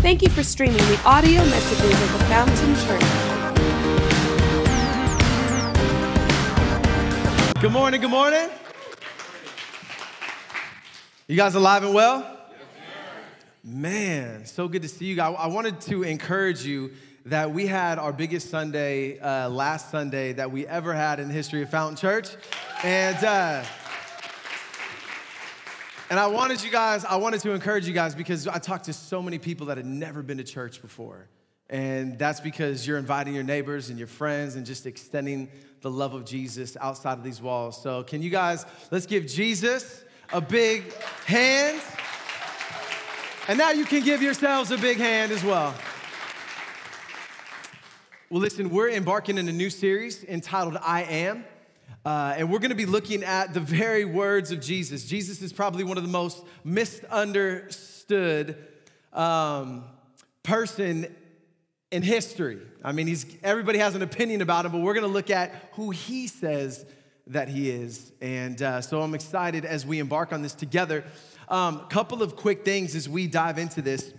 Thank you for streaming the audio messages of the Fountain Church. Good morning, good morning. You guys alive and well? Man, so good to see you guys. I wanted to encourage you that we had our biggest Sunday uh, last Sunday that we ever had in the history of Fountain Church. And, uh, and I wanted you guys, I wanted to encourage you guys because I talked to so many people that had never been to church before. And that's because you're inviting your neighbors and your friends and just extending the love of Jesus outside of these walls. So, can you guys, let's give Jesus a big hand. And now you can give yourselves a big hand as well. Well, listen, we're embarking in a new series entitled I Am. Uh, and we're going to be looking at the very words of Jesus. Jesus is probably one of the most misunderstood um, person in history. I mean, he's, everybody has an opinion about him, but we're going to look at who he says that he is. And uh, so I'm excited as we embark on this together. A um, couple of quick things as we dive into this.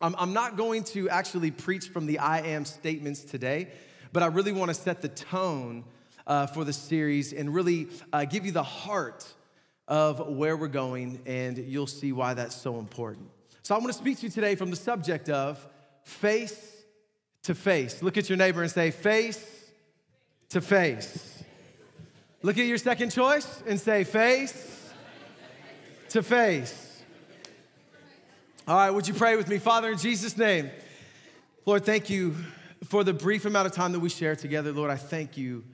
I'm, I'm not going to actually preach from the I am statements today, but I really want to set the tone uh, for the series and really uh, give you the heart of where we're going, and you'll see why that's so important. So, I want to speak to you today from the subject of face to face. Look at your neighbor and say, face to face. Look at your second choice and say, face to face. All right, would you pray with me? Father, in Jesus' name, Lord, thank you for the brief amount of time that we share together. Lord, I thank you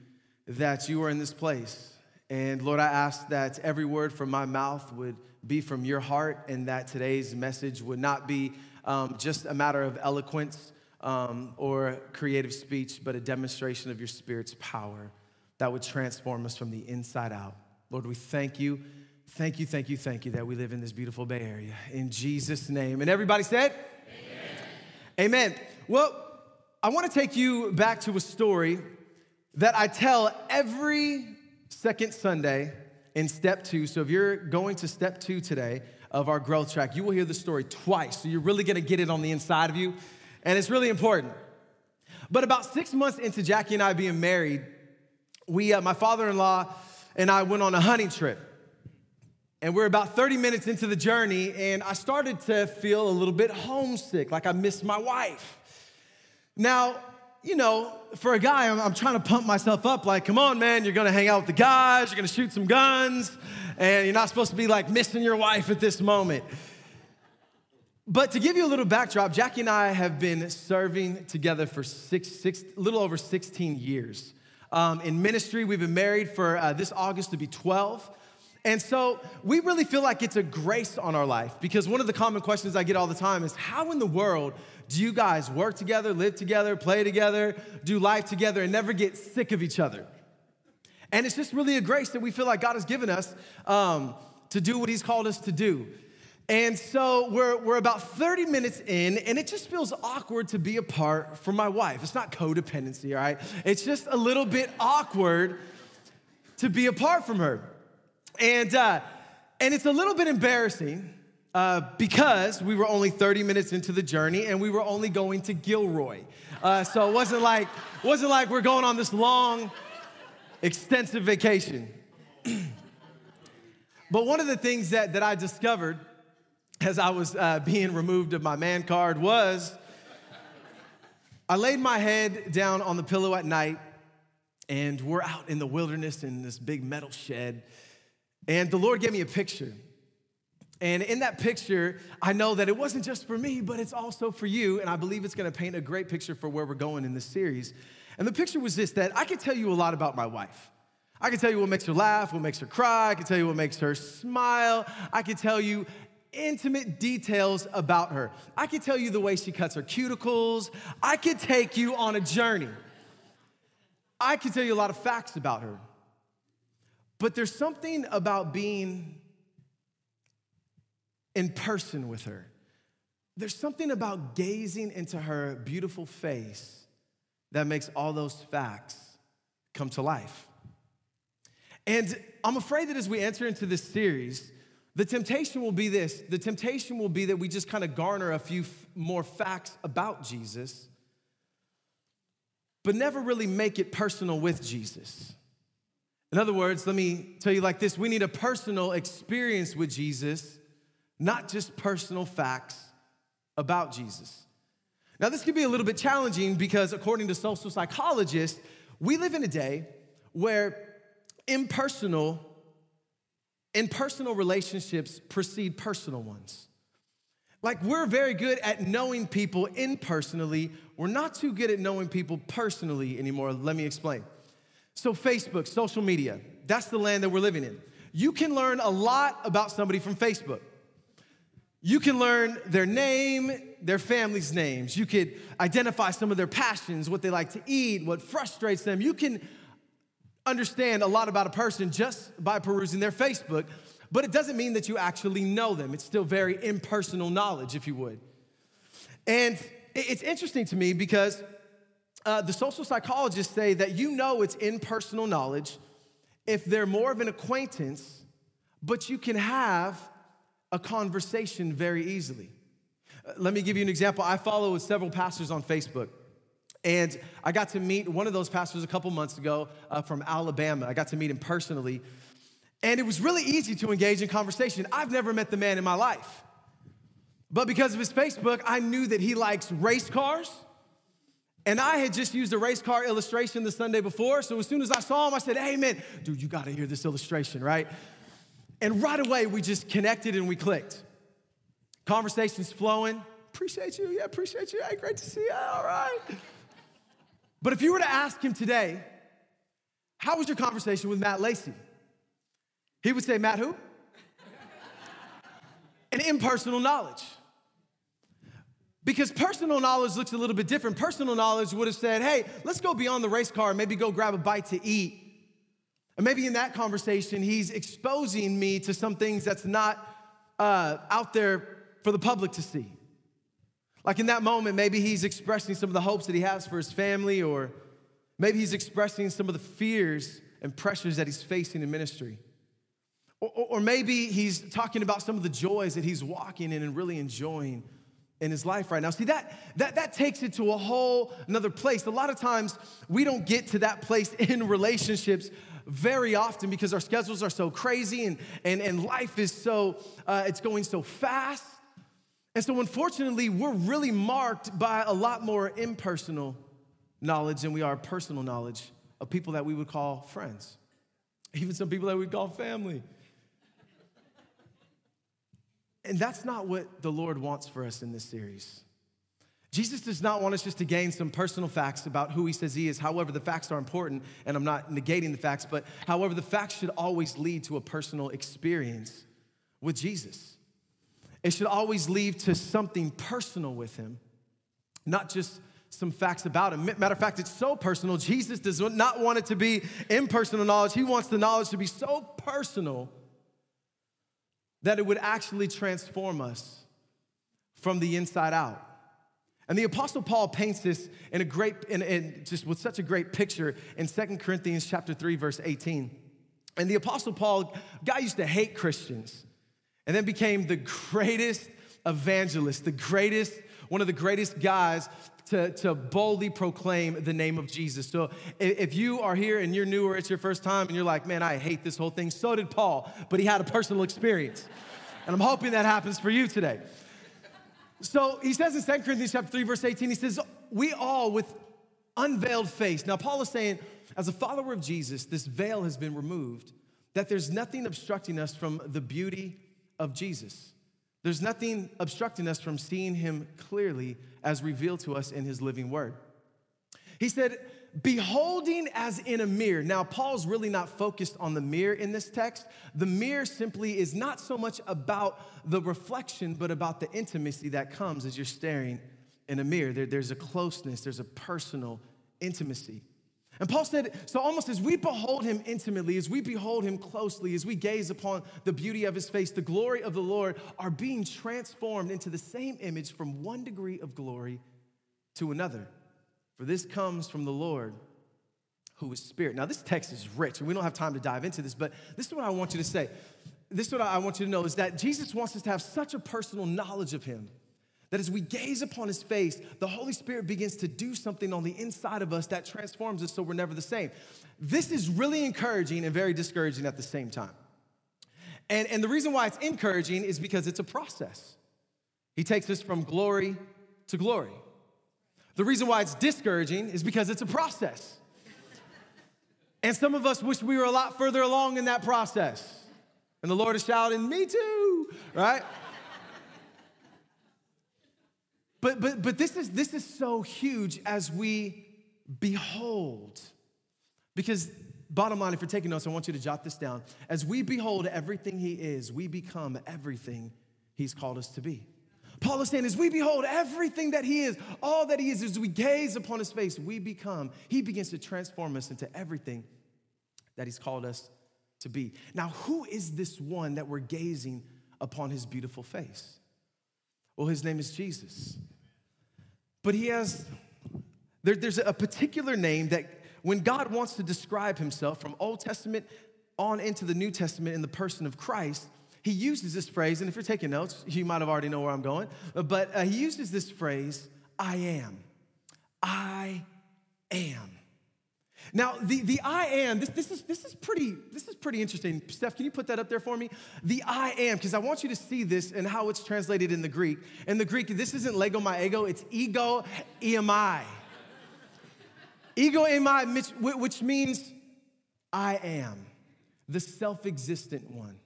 that you are in this place. And Lord, I ask that every word from my mouth would be from your heart and that today's message would not be um, just a matter of eloquence um, or creative speech, but a demonstration of your Spirit's power that would transform us from the inside out. Lord, we thank you Thank you, thank you, thank you that we live in this beautiful Bay Area. In Jesus' name. And everybody said? Amen. Amen. Well, I want to take you back to a story that I tell every second Sunday in step two. So if you're going to step two today of our growth track, you will hear the story twice. So you're really to get it on the inside of you. And it's really important. But about six months into Jackie and I being married, we, uh, my father in law and I went on a hunting trip. And we're about 30 minutes into the journey, and I started to feel a little bit homesick, like I missed my wife. Now, you know, for a guy, I'm, I'm, trying to pump myself up like, come on, man, you're gonna hang out with the guys, you're gonna shoot some guns, and you're not supposed to be like missing your wife at this moment. But to give you a little backdrop, Jackie and I have been serving together for six, six little over 16 years. Um, in ministry, we've been married for uh, this August to be 12. And so we really feel like it's a grace on our life because one of the common questions I get all the time is how in the world do you guys work together, live together, play together, do life together, and never get sick of each other? And it's just really a grace that we feel like God has given us um, to do what He's called us to do. And so we're, we're about 30 minutes in, and it just feels awkward to be apart from my wife. It's not codependency, all right? It's just a little bit awkward to be apart from her. And, uh, and it's a little bit embarrassing uh, because we were only 30 minutes into the journey and we were only going to Gilroy. Uh, so it wasn't like, wasn't like we're going on this long, extensive vacation. but one of the things that, that I discovered as I was uh, being removed of my man card was I laid my head down on the pillow at night and we're out in the wilderness in this big metal shed and the Lord gave me a picture. And in that picture, I know that it wasn't just for me, but it's also for you. And I believe it's gonna paint a great picture for where we're going in this series. And the picture was this that I could tell you a lot about my wife. I can tell you what makes her laugh, what makes her cry, I can tell you what makes her smile, I can tell you intimate details about her. I can tell you the way she cuts her cuticles, I could take you on a journey. I can tell you a lot of facts about her. But there's something about being in person with her. There's something about gazing into her beautiful face that makes all those facts come to life. And I'm afraid that as we enter into this series, the temptation will be this the temptation will be that we just kind of garner a few f- more facts about Jesus, but never really make it personal with Jesus. In other words, let me tell you like this we need a personal experience with Jesus, not just personal facts about Jesus. Now, this can be a little bit challenging because, according to social psychologists, we live in a day where impersonal, impersonal relationships precede personal ones. Like, we're very good at knowing people impersonally. We're not too good at knowing people personally anymore. Let me explain. So, Facebook, social media, that's the land that we're living in. You can learn a lot about somebody from Facebook. You can learn their name, their family's names. You could identify some of their passions, what they like to eat, what frustrates them. You can understand a lot about a person just by perusing their Facebook, but it doesn't mean that you actually know them. It's still very impersonal knowledge, if you would. And it's interesting to me because uh, the social psychologists say that you know it's impersonal knowledge if they're more of an acquaintance, but you can have a conversation very easily. Uh, let me give you an example. I follow several pastors on Facebook. And I got to meet one of those pastors a couple months ago uh, from Alabama. I got to meet him personally. And it was really easy to engage in conversation. I've never met the man in my life. But because of his Facebook, I knew that he likes race cars. And I had just used a race car illustration the Sunday before. So as soon as I saw him, I said, Hey, man, dude, you gotta hear this illustration, right? And right away, we just connected and we clicked. Conversations flowing. Appreciate you. Yeah, appreciate you. Hey, great to see you. All right. But if you were to ask him today, how was your conversation with Matt Lacey? He would say, Matt who? An impersonal knowledge. Because personal knowledge looks a little bit different. Personal knowledge would have said, hey, let's go beyond the race car maybe go grab a bite to eat. And maybe in that conversation, he's exposing me to some things that's not uh, out there for the public to see. Like in that moment, maybe he's expressing some of the hopes that he has for his family, or maybe he's expressing some of the fears and pressures that he's facing in ministry. Or, or, maybe he's talking about some of the joys that he's walking in and really enjoying in his life right now. See, that, that, that takes it to a whole another place. A lot of times we don't get to that place in relationships very often because our schedules are so crazy and, and, and life is so, uh, it's going so fast. And so, unfortunately, we're really marked by a lot more impersonal knowledge than we are personal knowledge of people that we would call friends, even some people that we call family. And that's not what the Lord wants for us in this series. Jesus does not want us just to gain some personal facts about who he says he is. However, the facts are important, and I'm not negating the facts, but however, the facts should always lead to a personal experience with Jesus. It should always lead to something personal with him, not just some facts about him. Matter of fact, it's so personal. Jesus does not want it to be impersonal knowledge. He wants the knowledge to be so personal that it would actually transform us from the inside out. And the Apostle Paul paints this in a great, in, in just with such a great picture in Second Corinthians chapter 3, verse 18. And the Apostle Paul, guy used to hate Christians and then became the greatest evangelist, the greatest, one of the greatest guys to, to boldly proclaim the name of Jesus. So if you are here and you're new or it's your first time and you're like, man, I hate this whole thing, so did Paul, but he had a personal experience. And I'm hoping that happens for you today. So he says in 2 Corinthians chapter 3, verse 18, he says, We all with unveiled face. Now, Paul is saying, as a follower of Jesus, this veil has been removed, that there's nothing obstructing us from the beauty of Jesus. There's nothing obstructing us from seeing him clearly as revealed to us in his living word. He said, beholding as in a mirror. Now, Paul's really not focused on the mirror in this text. The mirror simply is not so much about the reflection, but about the intimacy that comes as you're staring in a mirror. There, there's a closeness, there's a personal intimacy. And Paul said, so almost as we behold him intimately, as we behold him closely, as we gaze upon the beauty of his face, the glory of the Lord are being transformed into the same image from one degree of glory to another. For this comes from the Lord who is spirit. Now, this text is rich, and we don't have time to dive into this, but this is what I want you to say. this is what I want you to know is that Jesus wants us to have such a personal knowledge of him that as we gaze upon his face, the Holy Spirit begins to do something on the inside of us that transforms us so we're never the same. This is really encouraging and very discouraging at the same time. And, and the reason why it's encouraging is because it's a process. He takes us from glory to glory. The reason why it's discouraging is because it's a process. And some of us wish we were a lot further along in that process. And the Lord is shouting, Me too, right? but but but this is this is so huge as we behold. Because bottom line, if you're taking notes, I want you to jot this down. As we behold everything he is, we become everything he's called us to be. Paul is saying, as we behold everything that he is, all that he is, as we gaze upon his face, we become, he begins to transform us into everything that he's called us to be. Now, who is this one that we're gazing upon his beautiful face? Well, his name is Jesus. But he has, there, there's a particular name that when God wants to describe himself from Old Testament on into the New Testament in the person of Christ, he uses this phrase, and if you're taking notes, you might have already know where I'm going, but uh, he uses this phrase, I am. I am. Now, the, the I am, this, this, is, this, is pretty, this is pretty interesting. Steph, can you put that up there for me? The I am, because I want you to see this and how it's translated in the Greek. In the Greek, this isn't Lego my ego, it's ego eimi. ego which, which means I am, the self existent one,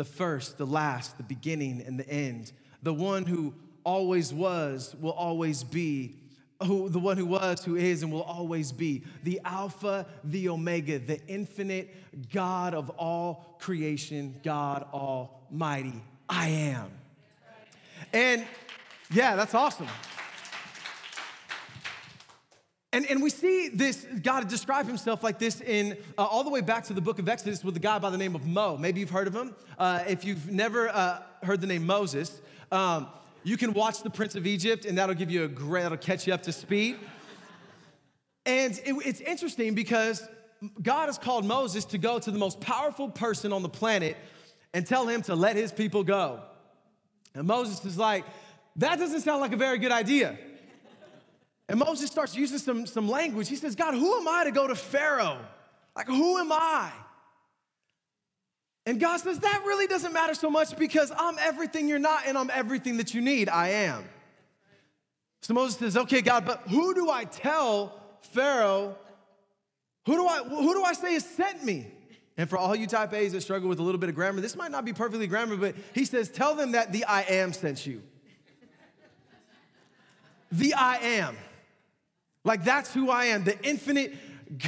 the first, the last, the beginning, and the end, the one who always was, will always be, who the one who was, who is, and will always be, the Alpha, the Omega, the infinite God of all creation, God Almighty. I am. And yeah, that's awesome. And, and we see this, God describe himself like this in uh, all the way back to the book of Exodus with a guy by the name of Mo. Maybe you've heard of him. Uh, if you've never uh, heard the name Moses, um, you can watch The Prince of Egypt, and that'll give you a great, that'll catch you up to speed. And it, it's interesting because God has called Moses to go to the most powerful person on the planet and tell him to let his people go. And Moses is like, that doesn't sound like a very good idea. And Moses starts using some, some language. He says, God, who am I to go to Pharaoh? Like, who am I? And God says, That really doesn't matter so much because I'm everything you're not and I'm everything that you need. I am. So Moses says, Okay, God, but who do I tell Pharaoh? Who do I, who do I say has sent me? And for all you type A's that struggle with a little bit of grammar, this might not be perfectly grammar, but he says, Tell them that the I am sent you. the I am. Like that's who I am, the infinite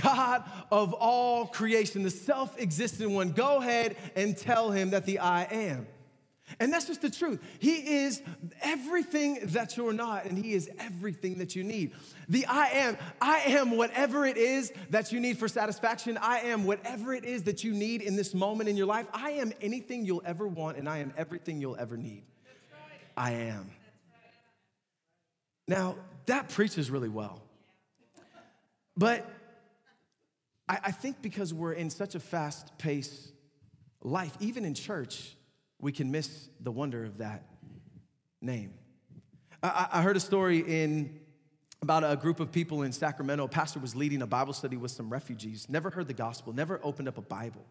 God of all creation, the self existent one. Go ahead and tell him that the I am. And that's just the truth. He is everything that you're not, and He is everything that you need. The I am, I am whatever it is that you need for satisfaction. I am whatever it is that you need in this moment in your life. I am anything you'll ever want, and I am everything you'll ever need. I am. Now, that preaches really well. But I, I think because we're in such a fast paced life, even in church, we can miss the wonder of that name. I, I heard a story in about a group of people in Sacramento. A pastor was leading a Bible study with some refugees, never heard the gospel, never opened up a Bible.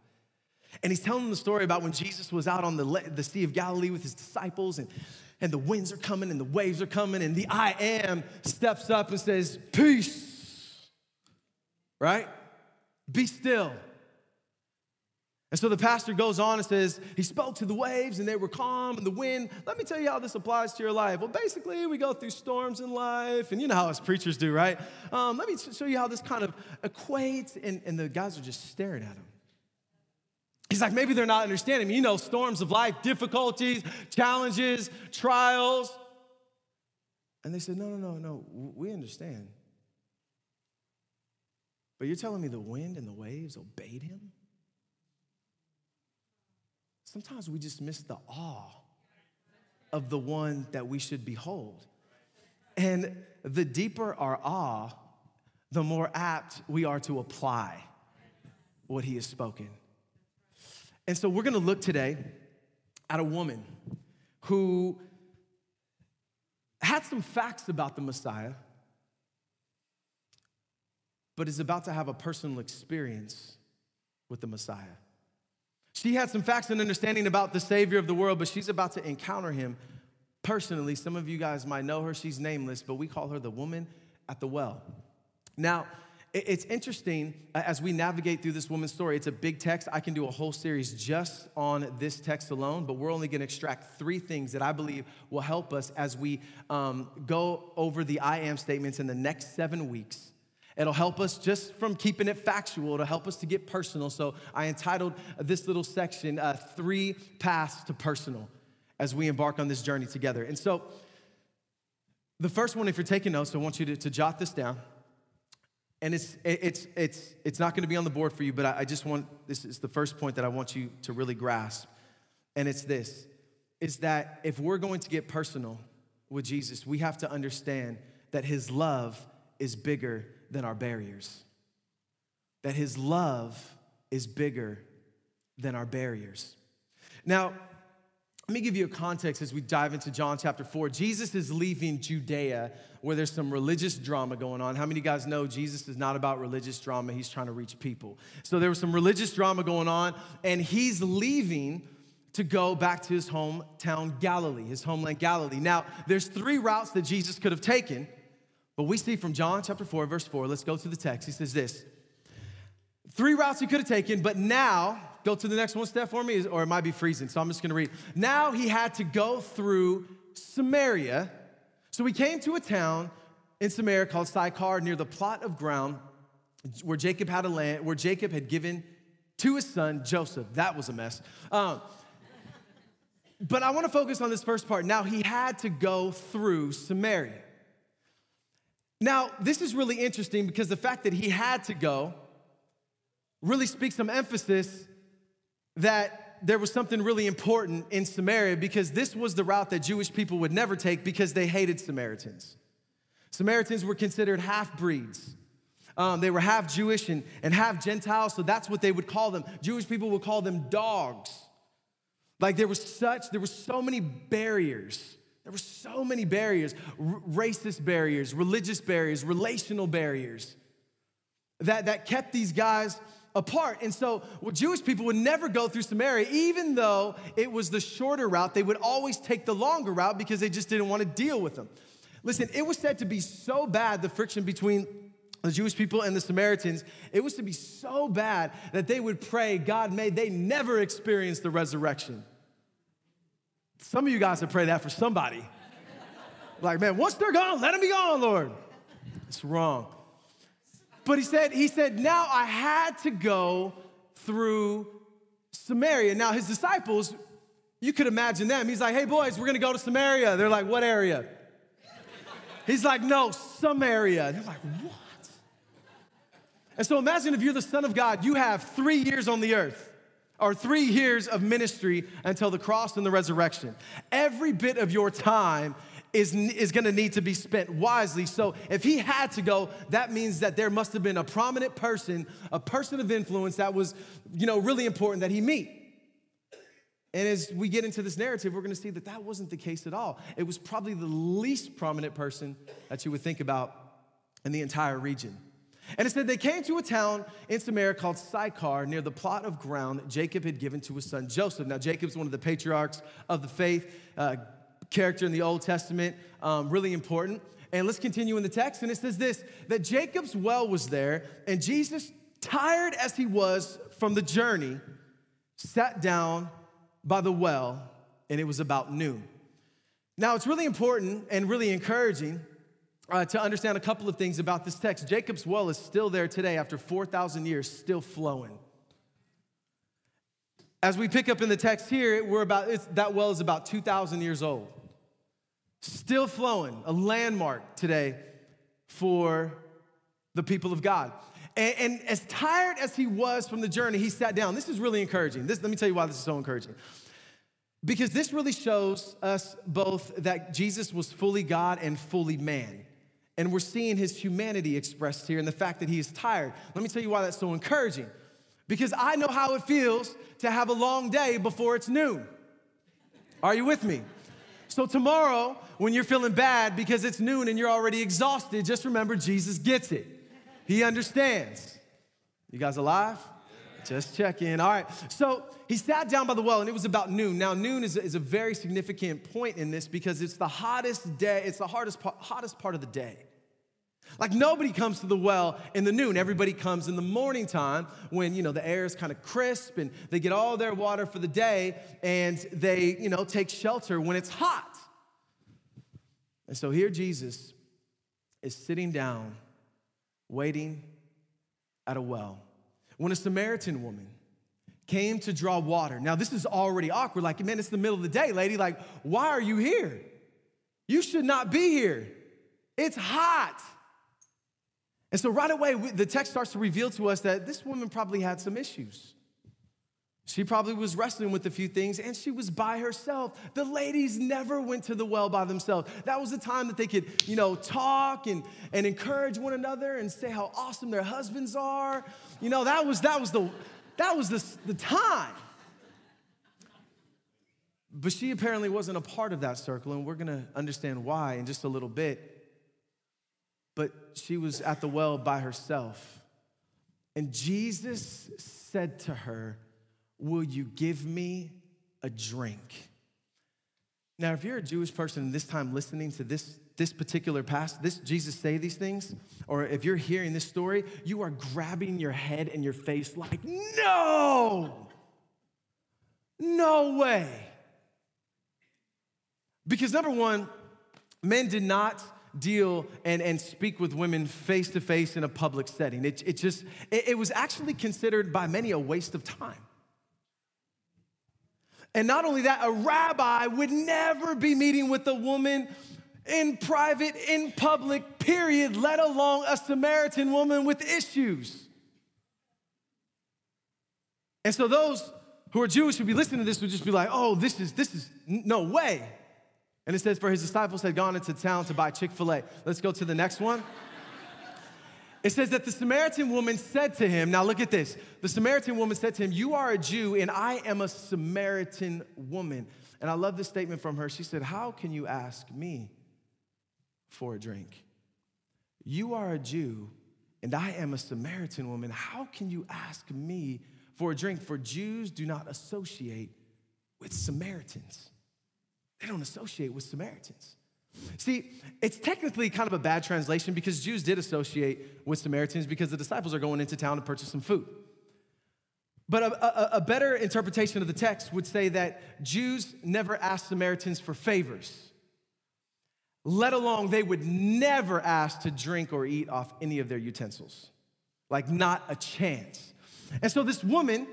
And he's telling them the story about when Jesus was out on the, the Sea of Galilee with his disciples, and, and the winds are coming and the waves are coming, and the I am steps up and says, Peace right? Be still. And so the pastor goes on and says, He spoke to the waves and they were calm and the wind. Let me tell you how this applies to your life. Well, basically, we go through storms in life, and you know how us preachers do, right? Um, let me show you how this kind of equates. And, and the guys are just staring at him. He's like, maybe they're not understanding. You know, storms of life, difficulties, challenges, trials. And they said, No, no, no, no, we understand. But you're telling me the wind and the waves obeyed him? Sometimes we just miss the awe of the one that we should behold. And the deeper our awe, the more apt we are to apply what he has spoken. And so we're gonna look today at a woman who had some facts about the Messiah, but is about to have a personal experience with the Messiah. She had some facts and understanding about the Savior of the world, but she's about to encounter him personally. Some of you guys might know her. She's nameless, but we call her the woman at the well. Now, it's interesting uh, as we navigate through this woman's story. It's a big text. I can do a whole series just on this text alone, but we're only going to extract three things that I believe will help us as we um, go over the I am statements in the next seven weeks. It'll help us just from keeping it factual, it'll help us to get personal. So I entitled this little section, uh, Three Paths to Personal, as we embark on this journey together. And so, the first one, if you're taking notes, I want you to, to jot this down and it's it's it's it's not going to be on the board for you but I, just want this is the first point that i want you to really grasp and it's this is that if we're going to get personal with jesus we have to understand that his love is bigger than our barriers that his love is bigger than our barriers now let me give you a context as we dive into John chapter 4. Jesus is leaving Judea where there's some religious drama going on. How many of you guys know Jesus is not about religious drama? He's trying to reach people. So there was some religious drama going on, and he's leaving to go back to his hometown Galilee, his homeland Galilee. Now, there's three routes that Jesus could have taken, but we see from John chapter 4, verse 4. Let's go to the text. He says this Three routes he could have taken, but now Go to the next one step for me, or it might be freezing, so I'm just gonna read. Now he had to go through Samaria. So he came to a town in Samaria called Sychar near the plot of ground where Jacob had a land, where Jacob had given to his son Joseph. That was a mess. Um, but I want to focus on this first part. Now he had to go through Samaria. Now, this is really interesting because the fact that he had to go really speaks some emphasis that there was something really important in Samaria because this was the route that Jewish people would never take because they hated Samaritans. Samaritans were considered half breeds. Um, they were half Jewish and, and half Gentile, so that's what they would call them. Jewish people would call them dogs. Like there was such, there were so many barriers. There were so many barriers r- racist barriers, religious barriers, relational barriers that, that kept these guys apart. And so well, Jewish people would never go through Samaria, even though it was the shorter route. They would always take the longer route because they just didn't want to deal with them. Listen, it was said to be so bad, the friction between the Jewish people and the Samaritans, it was to be so bad that they would pray, God, may they never experience the resurrection. Some of you guys would pray that for somebody. like, man, once they're gone, let them be gone, Lord. It's wrong. But he said, he said, now I had to go through Samaria. Now his disciples, you could imagine them. He's like, hey boys, we're gonna go to Samaria. They're like, what area? He's like, no, Samaria. They're like, what? And so imagine if you're the Son of God, you have three years on the earth or three years of ministry until the cross and the resurrection. Every bit of your time is, is gonna need to be spent wisely. So if he had to go, that means that there must have been a prominent person, a person of influence that was, you know, really important that he meet. And as we get into this narrative, we're gonna see that that wasn't the case at all. It was probably the least prominent person that you would think about in the entire region. And it said they came to a town in Samaria called Sychar near the plot of ground Jacob had given to his son Joseph. Now, Jacob's one of the patriarchs of the faith. Uh, character in the Old Testament, um, really important. And let's continue in the text. And it says this that Jacob's well was there, and Jesus, tired as he was from the journey, sat down by the well, and it was about noon. Now, it's really important and really encouraging uh, to understand a couple of things about this text. Jacob's well is still there today after 4,000 years, still flowing. As we pick up in the text here, we're about that well is about 2,000 years old still flowing, a landmark today for the people of God. And, and, as tired as he was from the journey, he sat down. This is really encouraging. This, let me tell you why this is so encouraging. Because this really shows us both that Jesus was fully God and fully man. And we're seeing his humanity expressed here and the fact that he is tired. Let me tell you why that's so encouraging. Because I know how it feels to have a long day before it's noon. Are you with me? So, tomorrow, when you're feeling bad because it's noon and you're already exhausted, just remember Jesus gets it. He understands. You guys alive? Just check in. All right. So he sat down by the well, and it was about noon. Now, noon is a, is a very significant point in this because it's the hottest day, it's the hardest, hottest part of the day. Like nobody comes to the well in the noon. Everybody comes in the morning time when, you know, the air is kind of crisp and they get all their water for the day and they, you know, take shelter when it's hot. And so here Jesus is sitting down, waiting at a well. When a Samaritan woman came to draw water. Now, this is already awkward. Like, man, it's the middle of the day, lady. Like, why are you here? You should not be here. It's hot. And so, right away, the text starts to reveal to us that this woman probably had some issues. She probably was wrestling with a few things and she was by herself. The ladies never went to the well by themselves. That was the time that they could, you know, talk and, and encourage one another and say how awesome their husbands are. You know, that was that was the that was the, the time. But she apparently wasn't a part of that circle, and we're gonna understand why in just a little bit but she was at the well by herself. And Jesus said to her, Will you give me a drink? Now, if you're a Jewish person this time listening to this, this particular past, this Jesus say these things, or if you're hearing this story, you are grabbing your head and your face like, no, no way. Because number one, men did not deal and, and speak with women face to face in a public setting. It, it just, it, it was actually considered by many a waste of time. And not only that, a rabbi would never be meeting with a woman in private, in public, period, let alone a Samaritan woman with issues. And so those who are Jewish would be listening to this would just be like, oh, this is, this is no way. And it says, For his disciples had gone into town to buy Chick fil A. Let's go to the next one. It says that the Samaritan woman said to him, Now look at this. The Samaritan woman said to him, You are a Jew, and I am a Samaritan woman. And I love this statement from her. She said, How can you ask me for a drink? You are a Jew, and I am a Samaritan woman. How can you ask me for a drink? For Jews do not associate with Samaritans. They don't associate with Samaritans. See, it's technically kind of a bad translation because Jews did associate with Samaritans because the disciples are going into town to purchase some food. But a, a, a, better interpretation of the text would say that Jews never asked Samaritans for favors, let alone they would never ask to drink or eat off any of their utensils. Like, not a chance. And so this woman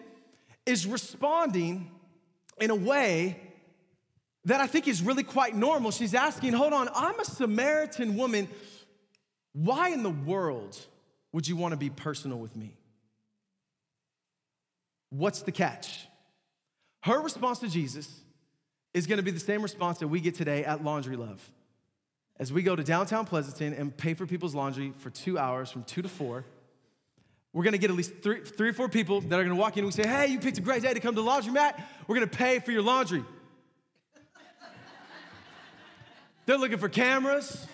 is responding in a way that I think is really quite normal. She's asking, hold on, I'm a Samaritan woman. Why in the world would you want to be personal with me? What's the catch? Her response to Jesus is going to be the same response that we get today at Laundry Love. As we go to downtown Pleasanton and pay for people's laundry for two hours from two to four, we're gonna get at least three, three or four people that are gonna walk in and we say, Hey, you picked a great day to come to the laundromat. We're gonna pay for your laundry. They're looking for cameras.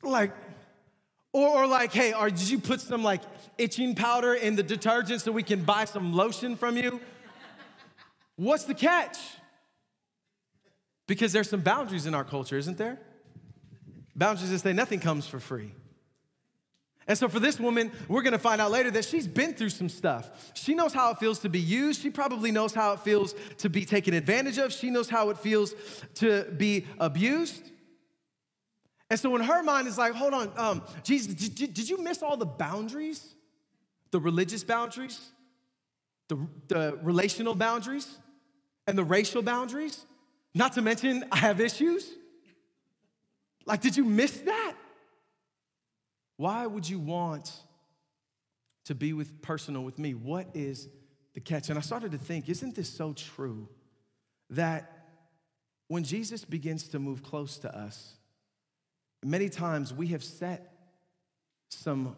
like, or, or like, hey, or did you put some like itching powder in the detergent so we can buy some lotion from you? What's the catch? Because there's some boundaries in our culture, isn't there? Boundaries that say nothing comes for free. And so, for this woman, we're gonna find out later that she's been through some stuff. She knows how it feels to be used. She probably knows how it feels to be taken advantage of. She knows how it feels to be abused. And so, in her mind, it's like, hold on, um, Jesus, did, did you miss all the boundaries? The religious boundaries, the, the relational boundaries, and the racial boundaries? Not to mention, I have issues. Like, did you miss that? Why would you want to be with personal with me? What is the catch? And I started to think, isn't this so true that when Jesus begins to move close to us, many times we have set some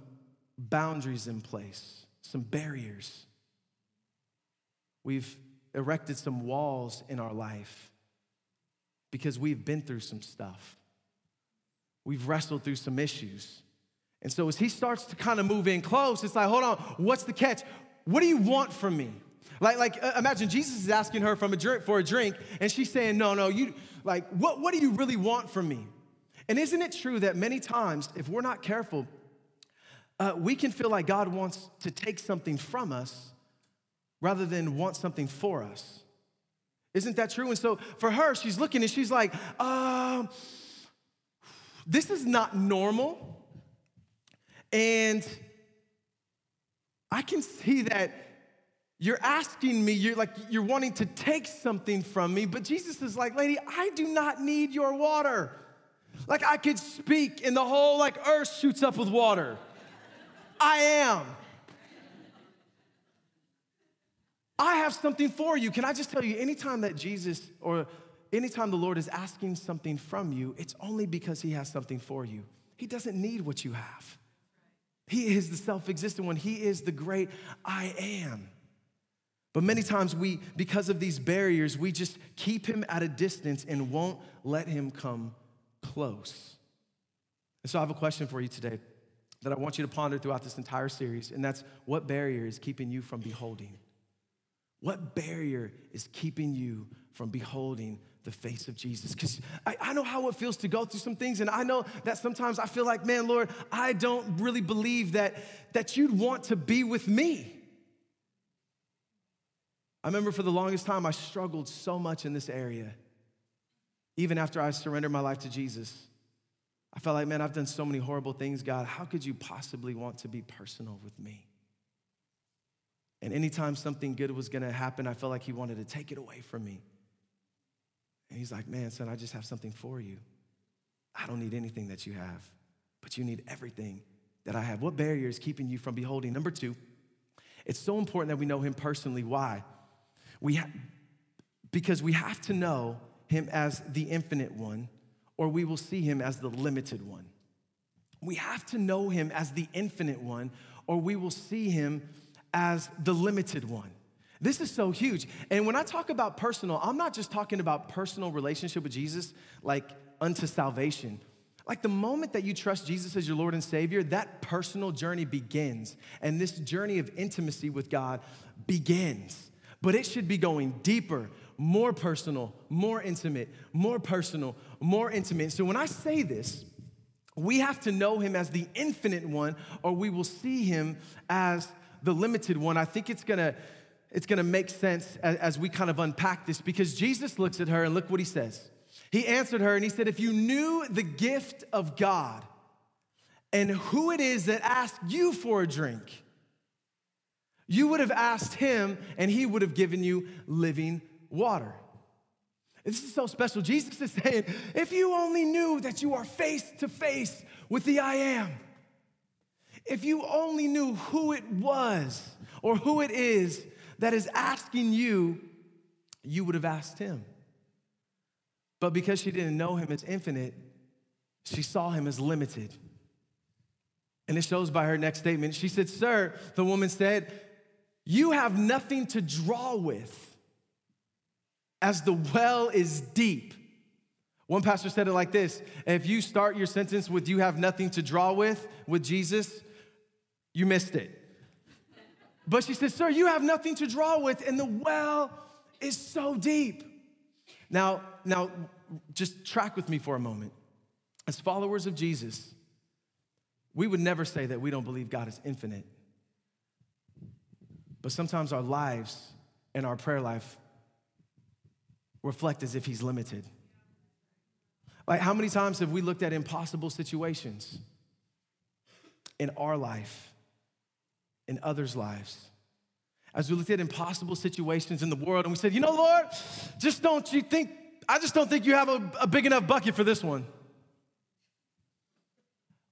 boundaries in place, some barriers. We've erected some walls in our life because we've been through some stuff. We've wrestled through some issues. And so as he starts to kind of move in close, it's like, hold on, what's the catch? What do you want from me? Like, like uh, imagine Jesus is asking her from a drink, for a drink, and she's saying, no, no, you, like, what, what do you really want from me? And isn't it true that many times, if we're not careful, uh, we can feel like God wants to take something from us rather than want something for us. Isn't that true? And so for her, she's looking and she's like, uh, this is not normal. And I can see that you're asking me, you're like, you're wanting to take something from me, but Jesus is like, lady, I do not need your water. Like I could speak and the whole like earth shoots up with water. I am. I have something for you. Can I just tell you, anytime that Jesus or anytime the Lord is asking something from you, it's only because he has something for you. He doesn't need what you have. He is the self existent one, He is the great I am. But many times we, because of these barriers, we just keep him at a distance and won't let him come close. And so I have a question for you today that I want you to ponder throughout this entire series, and that's what barrier is keeping you from beholding? What barrier is keeping you from beholding the face of Jesus. Because I, I, know how it feels to go through some things, and I know that sometimes I feel like, man, Lord, I don't really believe that, that you'd want to be with me. I remember for the longest time, I struggled so much in this area. Even after I surrendered my life to Jesus, I felt like, man, I've done so many horrible things, God. How could you possibly want to be personal with me? And anytime something good was gonna happen, I felt like He wanted to take it away from me. And he's like, Man, son, I just have something for you. I don't need anything that you have, but you need everything that I have. What barrier is keeping you from beholding? Number two, it's so important that we know him personally. Why? We ha- because we have to know him as the infinite one, or we will see him as the limited one. We have to know him as the infinite one, or we will see him as the limited one. This is so huge. And when I talk about personal, I'm not just talking about personal relationship with Jesus, like unto salvation. Like the moment that you trust Jesus as your Lord and Savior, that personal journey begins. And this journey of intimacy with God begins. But it should be going deeper, more personal, more intimate, more personal, more intimate. So when I say this, we have to know him as the infinite one, or we will see him as the limited one. I think it's gonna it's going to make sense as, we kind of unpack this because Jesus looks at her and look what he says. He answered her and he said, If you knew the gift of God and who it is that asked you for a drink, you would have asked him and he would have given you living water. This is so special. Jesus is saying, if you only knew that you are face to face with the I am, if you only knew who it was or who it is that is asking you, you would have asked him. But because she didn't know him as infinite, she saw him as limited. And it shows by her next statement. She said, Sir, the woman said, You have nothing to draw with, as the well is deep. One pastor said it like this If you start your sentence with you have nothing to draw with, with Jesus, you missed it. But she said, Sir, you have nothing to draw with, and the well is so deep. Now, now, just track with me for a moment. As followers of Jesus, we would never say that we don't believe God is infinite. But sometimes our lives and our prayer life reflect as if He's limited. Like, how many times have we looked at impossible situations in our life in others' lives. As we looked at impossible situations in the world, and we said, you know, Lord, just don't you think, I just don't think you have a, a big enough bucket for this one.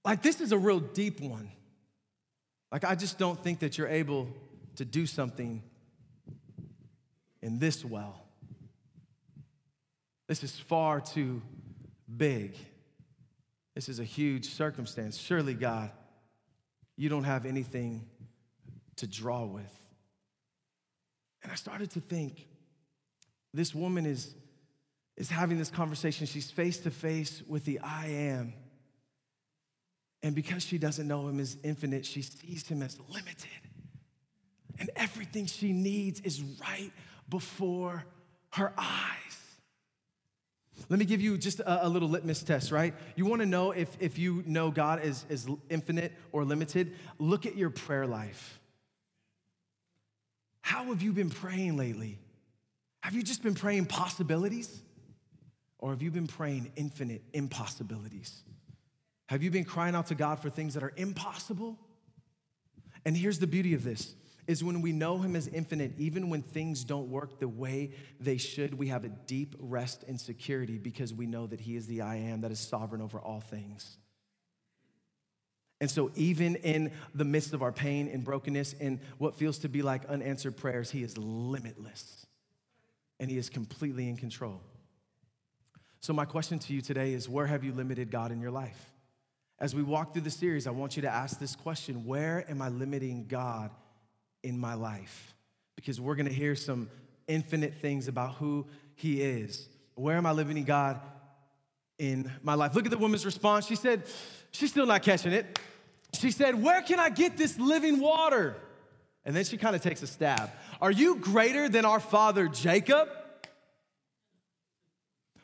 Like, this is a real deep one. Like, I just don't think that you're able to do something in this well. This is far too big. This is a huge circumstance. Surely, God, you don't have anything to draw with. And I started to think, this woman is, is having this conversation. She's face to face with the I am. And because she doesn't know him as infinite, she sees him as limited. And everything she needs is right before her eyes. Let me give you just a, a little litmus test, right? You want to know if, if you know God is, is infinite or limited? Look at your prayer life. How have you been praying lately? Have you just been praying possibilities? Or have you been praying infinite impossibilities? Have you been crying out to God for things that are impossible? And here's the beauty of this is when we know him as infinite, even when things don't work the way they should, we have a deep rest and security because we know that he is the I am that is sovereign over all things. And so, even in the midst of our pain and brokenness and what feels to be like unanswered prayers, he is limitless and he is completely in control. So, my question to you today is where have you limited God in your life? As we walk through the series, I want you to ask this question Where am I limiting God in my life? Because we're gonna hear some infinite things about who He is. Where am I limiting God in my life? Look at the woman's response. She said, She's still not catching it. She said, Where can I get this living water? And then she kind of takes a stab. Are you greater than our father Jacob?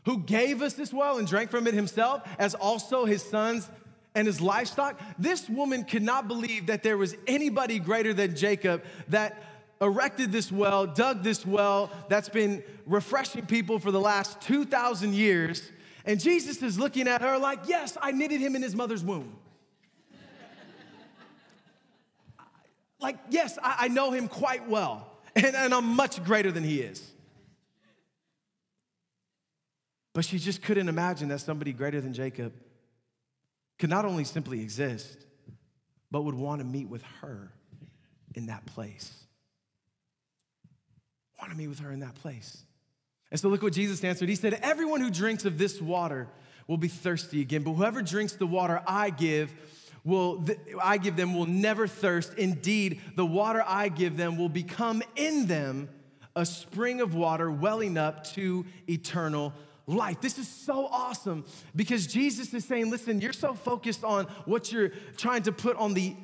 Who gave us this well and drank from it himself, as also his sons and his livestock. This woman could not believe that there was anybody greater than Jacob that erected this well, dug this well, that's been refreshing people for the last 2,000 years. And Jesus is looking at her like, Yes, I knitted him in his mother's womb. like, yes, I, I, know him quite well, and, and I'm much greater than he is. But she just couldn't imagine that somebody greater than Jacob could not only simply exist, but would want to meet with her in that place. Want to meet with her in that place. And so look what Jesus answered. He said, Everyone who drinks of this water will be thirsty again, but whoever drinks the water I give, will I give them will never thirst. Indeed, the water I give them will become in them a spring of water welling up to eternal life. This is so awesome because Jesus is saying, listen, you're so focused on what you're trying to put on the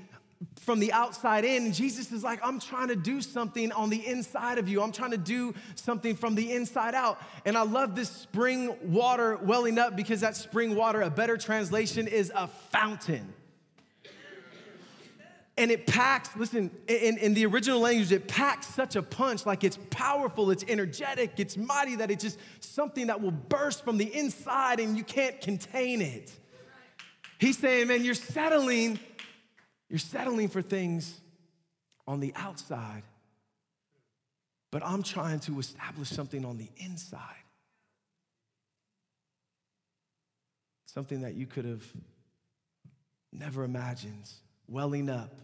from the outside in. Jesus is like, I'm trying to do something on the inside of you. I'm trying to do something from the inside out. And I love this spring water welling up because that spring water, a better translation, is a fountain and it packs, listen, in, in the original language, it packs such a punch, like it's powerful, it's energetic, it's mighty, that it's just something that will burst from the inside and you can't contain it. He's saying, man, you're settling, you're settling for things on the outside, but I'm trying to establish something on the inside. Something that you could have never imagined welling up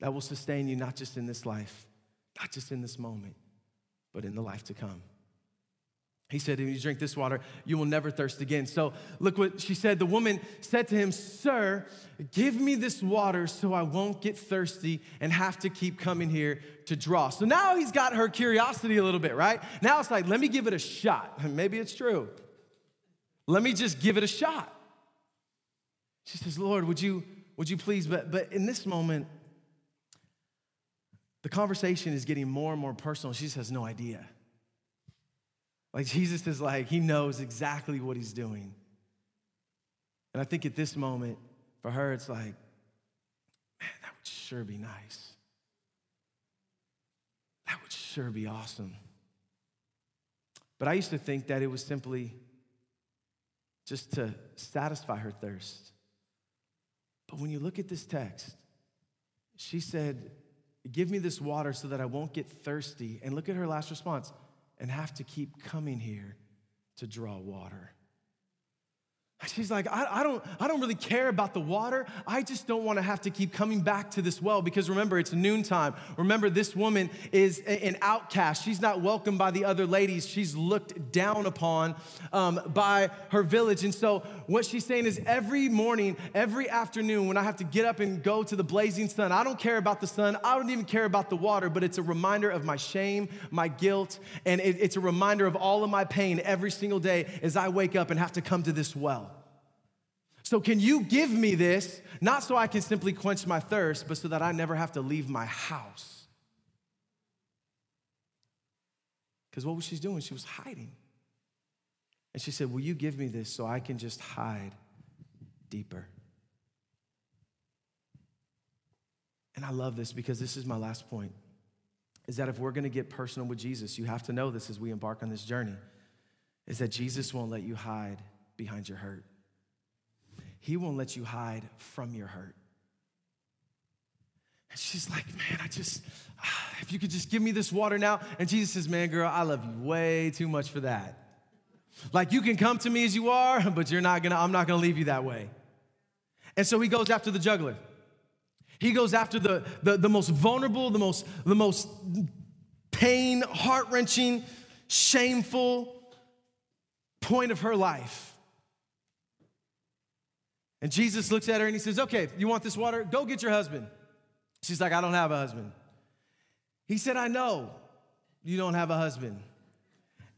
that will sustain you not just in this life, not just in this moment, but in the life to come. He said, If you drink this water, you will never thirst again. So look what she said. The woman said to him, Sir, give me this water so I won't get thirsty and have to keep coming here to draw. So now he's got her curiosity a little bit, right? Now it's like, let me give it a shot. Maybe it's true. Let me just give it a shot. She says, Lord, would you, would you please? But, but in this moment, the conversation is getting more and more personal. She just has no idea. Like Jesus is like, he knows exactly what he's doing. And I think at this moment, for her, it's like, man, that would sure be nice. That would sure be awesome. But I used to think that it was simply just to satisfy her thirst. But when you look at this text, she said, Give me this water so that I won't get thirsty. And look at her last response and have to keep coming here to draw water. She's like, I, I, don't, I don't really care about the water. I just don't want to have to keep coming back to this well because remember, it's noontime. Remember, this woman is an outcast. She's not welcomed by the other ladies. She's looked down upon um, by her village. And so, what she's saying is, every morning, every afternoon, when I have to get up and go to the blazing sun, I don't care about the sun. I don't even care about the water, but it's a reminder of my shame, my guilt, and it, it's a reminder of all of my pain every single day as I wake up and have to come to this well. So, can you give me this, not so I can simply quench my thirst, but so that I never have to leave my house? Because what was she doing? She was hiding. And she said, Will you give me this so I can just hide deeper? And I love this because this is my last point is that if we're going to get personal with Jesus, you have to know this as we embark on this journey is that Jesus won't let you hide behind your hurt. He won't let you hide from your hurt. And she's like, Man, I just, ah, if you could just give me this water now. And Jesus says, Man, girl, I love you way too much for that. Like, you can come to me as you are, but you're not gonna, I'm not gonna leave you that way. And so he goes after the jugular. He goes after the, the, the most vulnerable, the most, the most pain, heart wrenching, shameful point of her life. And Jesus looks at her and he says, Okay, you want this water? Go get your husband. She's like, I don't have a husband. He said, I know you don't have a husband.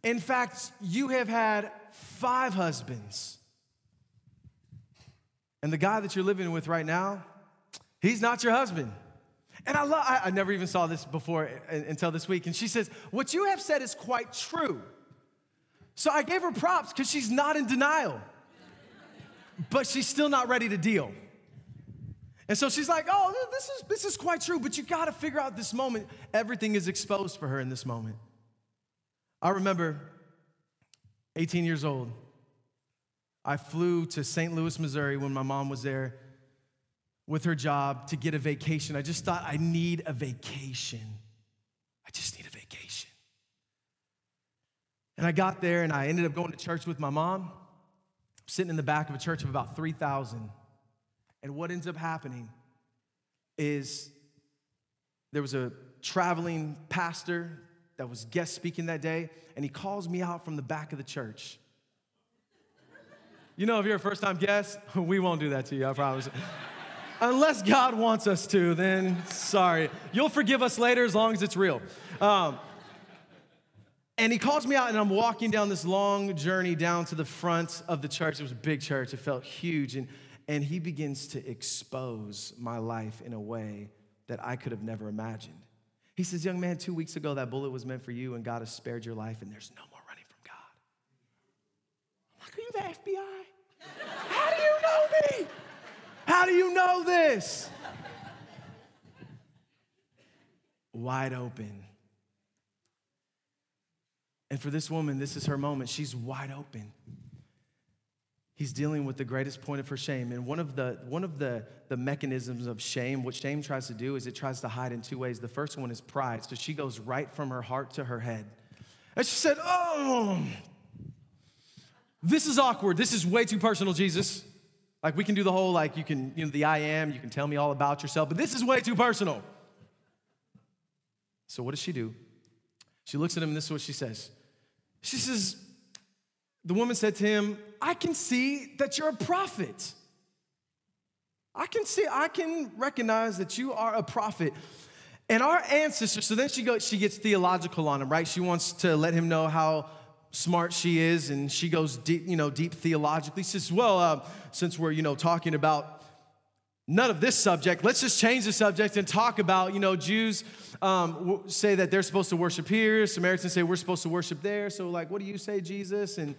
In fact, you have had five husbands. And the guy that you're living with right now, he's not your husband. And I love, I, I never even saw this before until this week. And she says, What you have said is quite true. So I gave her props because she's not in denial but she's still not ready to deal. And so she's like, oh, this is, this is quite true, but you gotta figure out this moment. Everything is exposed for her in this moment. I remember 18 years old. I flew to St. Louis, Missouri when my mom was there with her job to get a vacation. I just thought, I need a vacation. I just need a vacation. And I got there and I ended up going to church with my mom sitting in the back of a church of about 3,000. And what ends up happening is there was a traveling pastor that was guest speaking that day, and he calls me out from the back of the church. You know, if you're a first time guest, we won't do that to you, I promise. Unless God wants us to, then sorry. You'll forgive us later as long as it's real. Um, and he calls me out, and I'm walking down this long journey down to the front of the church. It was a big church, it felt huge. And, and he begins to expose my life in a way that I could have never imagined. He says, Young man, two weeks ago, that bullet was meant for you, and God has spared your life, and there's no more running from God. I'm like, Are you the FBI? How do you know me? How do you know this? Wide open and for this woman, this is her moment. She's wide open. He's dealing with the greatest point of her shame. And one of the one of the, the mechanisms of shame, what shame tries to do is it tries to hide in two ways. The first one is pride. So she goes right from her heart to her head. And she said, Oh, this is awkward. This is way too personal, Jesus. Like we can do the whole, like you can, you know, the I am, you can tell me all about yourself, but this is way too personal. So what does she do? She looks at him and this is what she says. She says, The woman said to him, I can see that you're a prophet. I can see, I can recognize that you are a prophet. And our ancestors, so then she goes, she gets theological on him, right? She wants to let him know how smart she is, and she goes deep, you know, deep theologically. She says, Well, uh, since we're, you know, talking about none of this subject. Let's just change the subject and talk about, you know, Jews um, say that they're supposed to worship here. Samaritans say we're supposed to worship there. So, like, what do you say, Jesus? And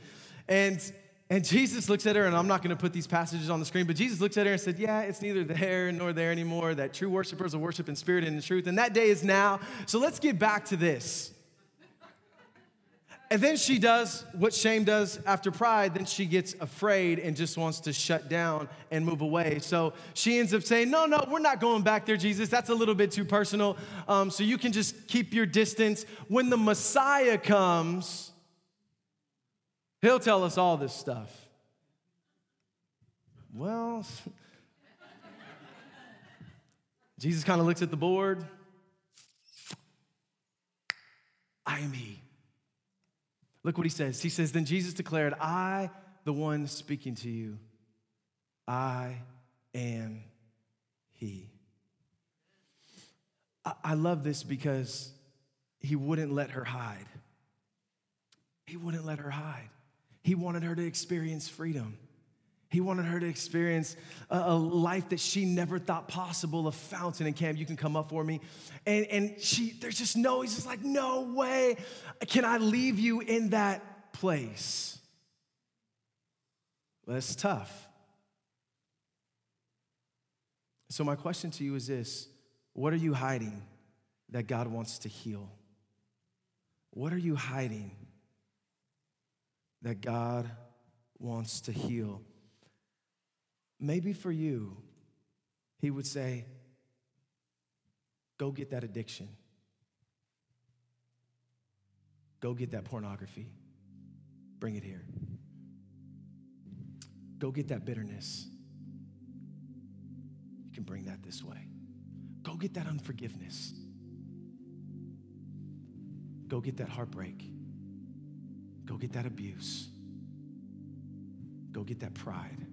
and and Jesus looks at her, and I'm not going to put these passages on the screen, but Jesus looks at her and said, Yeah, it's neither there nor there anymore. That true worshipers will worship in spirit and in truth, and that day is now. So let's get back to this. And then she does what shame does after pride. Then she gets afraid and just wants to shut down and move away. So she ends up saying, No, no, we're not going back there, Jesus. That's a little bit too personal. Um, so you can just keep your distance. When the Messiah comes, he'll tell us all this stuff. Well, Jesus kind of looks at the board. I am he. Look what he says. He says, Then Jesus declared, I, the one speaking to you, I am he. I, love this because he wouldn't let her hide. He wouldn't let her hide. He wanted her to experience freedom. He wanted her to experience a, a, life that she never thought possible, a fountain. And Cam, you can come up for me. And, and she, there's just no, he's just like, no way can I leave you in that place. That's tough. So, my question to you is this What are you hiding that God wants to heal? What are you hiding that God wants to heal? Maybe for you, He would say, Go get that addiction. Go get that pornography. Bring it here. Go get that bitterness. You can bring that this way. Go get that unforgiveness. Go get that heartbreak. Go get that abuse. Go get that pride.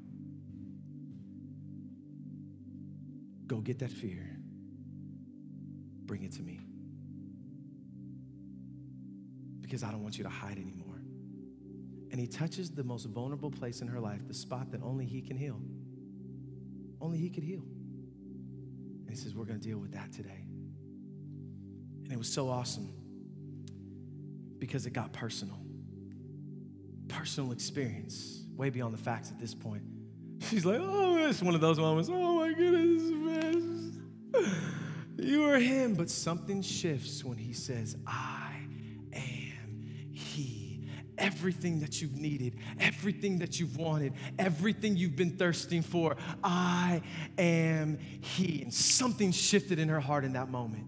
Go get that fear. Bring it to me. Because I don't want you to hide anymore. And he touches the most vulnerable place in her life, the spot that only he can heal. Only he could heal. And he says, We're going to deal with that today. And it was so awesome because it got personal. Personal experience, way beyond the facts at this point. She's like, oh, it's one of those moments. Oh my goodness, man. You are him. But something shifts when he says, I am he. Everything that you've needed, everything that you've wanted, everything you've been thirsting for, I am he. And something shifted in her heart in that moment.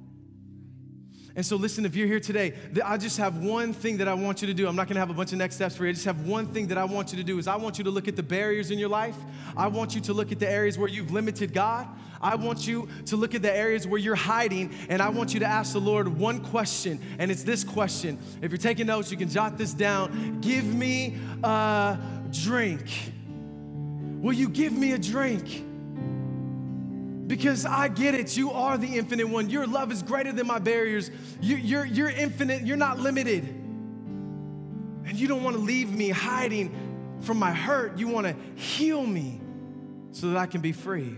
And so, listen, if you're here today, I just have one thing that I want you to do. I'm not gonna have a bunch of next steps for you. I just have one thing that I want you to do is I want you to look at the barriers in your life. I want you to look at the areas where you've limited God. I want you to look at the areas where you're hiding, and I want you to ask the Lord one question, and it's this question. If you're taking notes, you can jot this down. Give me a drink. Will you give me a drink? Because I get it, you are the infinite one. Your love is greater than my barriers. You, you're, you're infinite, you're not limited. And you don't want to leave me hiding from my hurt. You want to heal me so that I can be free.